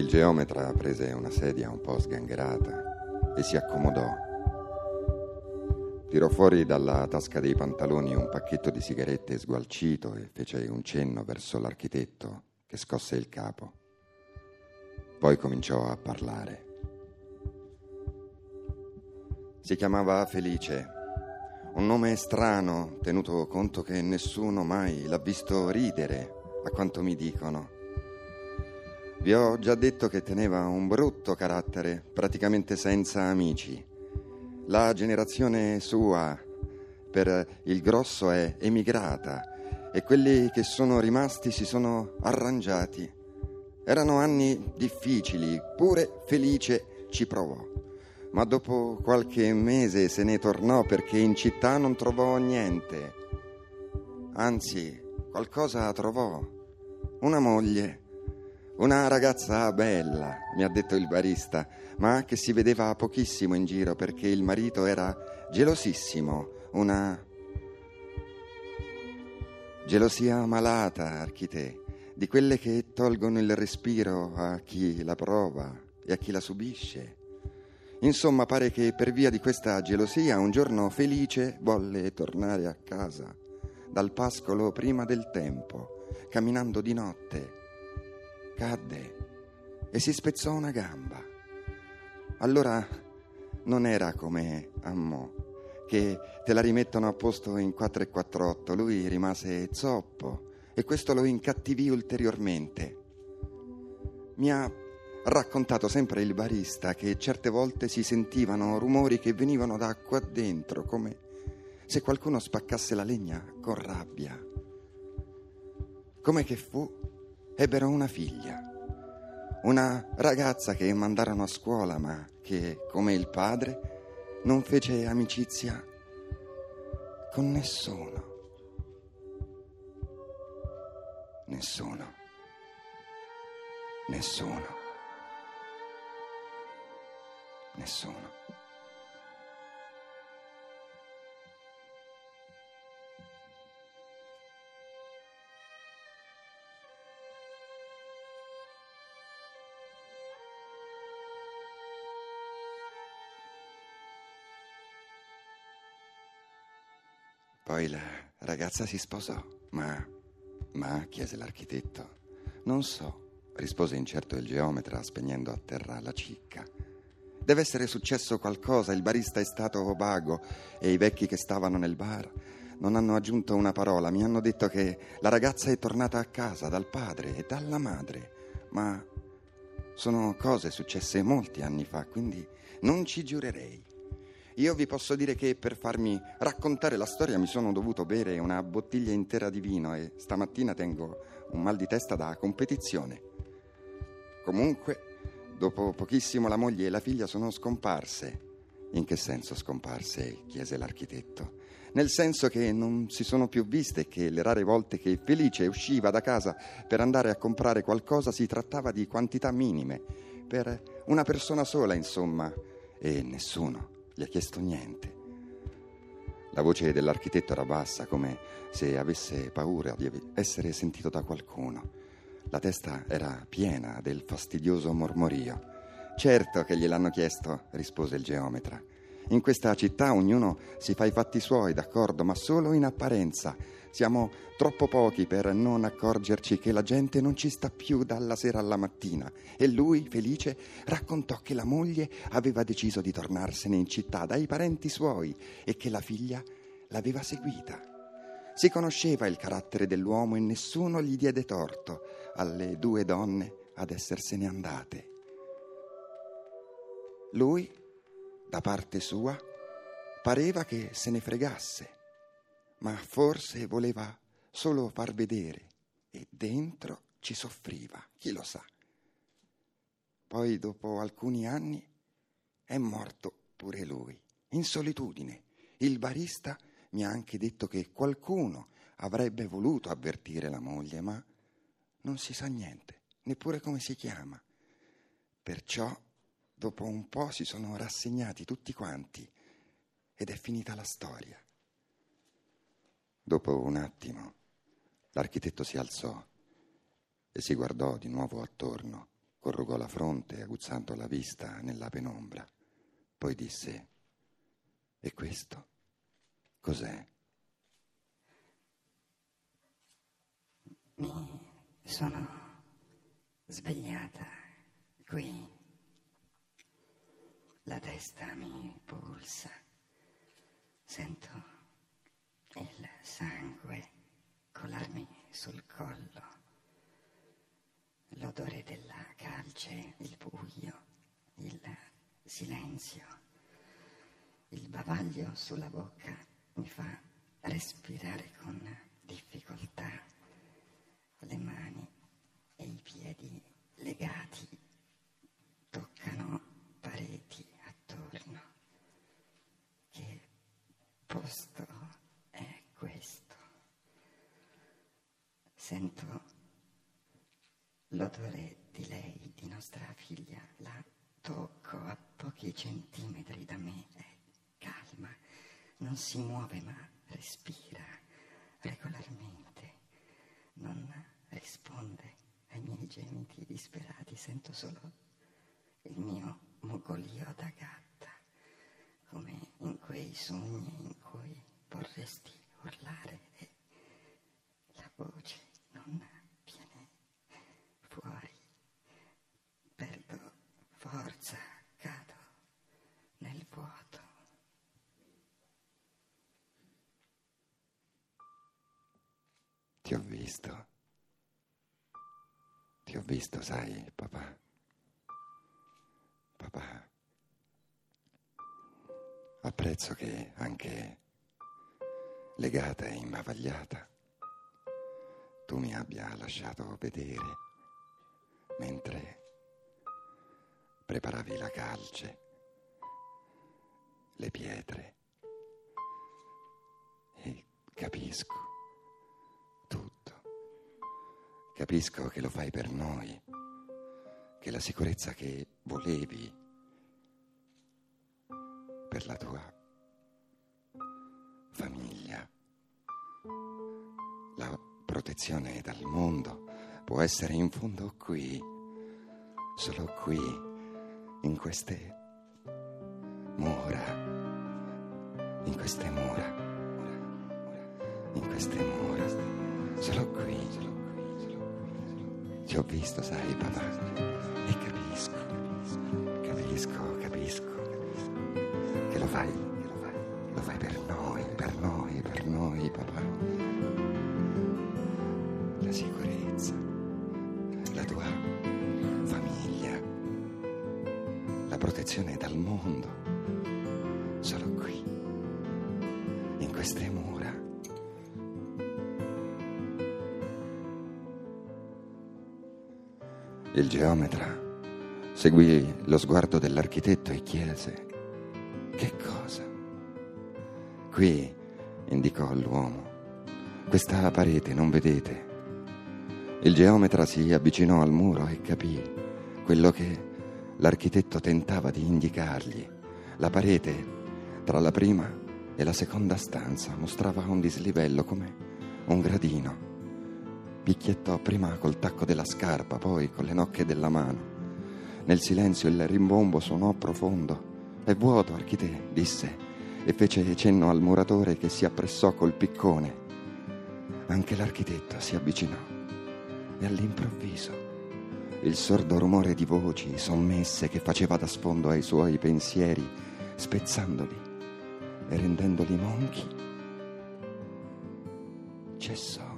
Il geometra prese una sedia un po' sgangherata e si accomodò. Tirò fuori dalla tasca dei pantaloni un pacchetto di sigarette sgualcito e fece un cenno verso l'architetto che scosse il capo. Poi cominciò a parlare. Si chiamava Felice, un nome strano, tenuto conto che nessuno mai l'ha visto ridere, a quanto mi dicono. Vi ho già detto che teneva un brutto carattere, praticamente senza amici. La generazione sua, per il grosso, è emigrata e quelli che sono rimasti si sono arrangiati. Erano anni difficili, pure Felice ci provò. Ma dopo qualche mese se ne tornò perché in città non trovò niente. Anzi, qualcosa trovò. Una moglie una ragazza bella, mi ha detto il barista, ma che si vedeva pochissimo in giro perché il marito era gelosissimo, una gelosia malata, architè, di quelle che tolgono il respiro a chi la prova e a chi la subisce. Insomma, pare che per via di questa gelosia un giorno felice volle tornare a casa dal pascolo prima del tempo, camminando di notte cadde e si spezzò una gamba. Allora non era come a che te la rimettono a posto in 4 e 48. Lui rimase zoppo e questo lo incattivì ulteriormente. Mi ha raccontato sempre il barista che certe volte si sentivano rumori che venivano da qua dentro, come se qualcuno spaccasse la legna con rabbia. Come che fu ebbero una figlia, una ragazza che mandarono a scuola ma che, come il padre, non fece amicizia con nessuno. Nessuno. Nessuno. Nessuno. Poi la ragazza si sposò, ma... Ma, chiese l'architetto. Non so, rispose incerto il geometra spegnendo a terra la cicca. Deve essere successo qualcosa, il barista è stato vago e i vecchi che stavano nel bar non hanno aggiunto una parola, mi hanno detto che la ragazza è tornata a casa dal padre e dalla madre, ma sono cose successe molti anni fa, quindi non ci giurerei. Io vi posso dire che per farmi raccontare la storia mi sono dovuto bere una bottiglia intera di vino e stamattina tengo un mal di testa da competizione. Comunque, dopo pochissimo la moglie e la figlia sono scomparse. In che senso scomparse? chiese l'architetto. Nel senso che non si sono più viste e che le rare volte che Felice usciva da casa per andare a comprare qualcosa si trattava di quantità minime, per una persona sola, insomma, e nessuno gli ha chiesto niente. La voce dell'architetto era bassa, come se avesse paura di essere sentito da qualcuno. La testa era piena del fastidioso mormorio. Certo che gliel'hanno chiesto, rispose il geometra. In questa città ognuno si fa i fatti suoi, d'accordo, ma solo in apparenza. Siamo troppo pochi per non accorgerci che la gente non ci sta più dalla sera alla mattina. E lui, felice, raccontò che la moglie aveva deciso di tornarsene in città dai parenti suoi e che la figlia l'aveva seguita. Si conosceva il carattere dell'uomo e nessuno gli diede torto alle due donne ad essersene andate. Lui da parte sua, pareva che se ne fregasse, ma forse voleva solo far vedere e dentro ci soffriva, chi lo sa. Poi, dopo alcuni anni, è morto pure lui, in solitudine. Il barista mi ha anche detto che qualcuno avrebbe voluto avvertire la moglie, ma non si sa niente, neppure come si chiama. Perciò dopo un po' si sono rassegnati tutti quanti ed è finita la storia. Dopo un attimo l'architetto si alzò e si guardò di nuovo attorno corrugò la fronte aguzzando la vista nella penombra. Poi disse, e questo cos'è? Mi sono svegliata qui. La testa mi pulsa. Sento il sangue colarmi sul collo. L'odore della calce, il buio, il silenzio, il bavaglio sulla bocca mi fa respirare con difficoltà le mani e i piedi legati toccano pareti attorno. Che posto è questo? Sento l'odore di lei, di nostra figlia, la tocco a pochi centimetri da me, è calma, non si muove ma respira regolarmente, non risponde ai miei gemiti disperati, sento solo il mio mugolio da gatta, come in quei sogni in cui vorresti urlare e la voce non viene fuori. Perdo forza, cado nel vuoto. Ti ho visto. Ti ho visto, sai, papà. Papà. Apprezzo che anche legata e imbavagliata tu mi abbia lasciato vedere mentre preparavi la calce, le pietre e capisco Capisco che lo fai per noi, che la sicurezza che volevi per la tua famiglia, la protezione dal mondo può essere in fondo qui, solo qui, in queste mura, in queste mura, in queste mura, solo qui, solo qui. Ti ho visto, sai, papà, e capisco, capisco, capisco, che lo fai, lo fai per noi, per noi, per noi, papà. La sicurezza, la tua famiglia, la protezione dal mondo, solo qui, in queste mura. Il geometra seguì lo sguardo dell'architetto e chiese, che cosa? Qui, indicò l'uomo, questa parete, non vedete? Il geometra si avvicinò al muro e capì quello che l'architetto tentava di indicargli. La parete tra la prima e la seconda stanza mostrava un dislivello come un gradino. Picchiettò prima col tacco della scarpa, poi con le nocche della mano. Nel silenzio il rimbombo suonò profondo. È vuoto, archite, disse, e fece cenno al muratore che si appressò col piccone. Anche l'architetto si avvicinò e all'improvviso il sordo rumore di voci sommesse che faceva da sfondo ai suoi pensieri, spezzandoli e rendendoli monchi, cessò.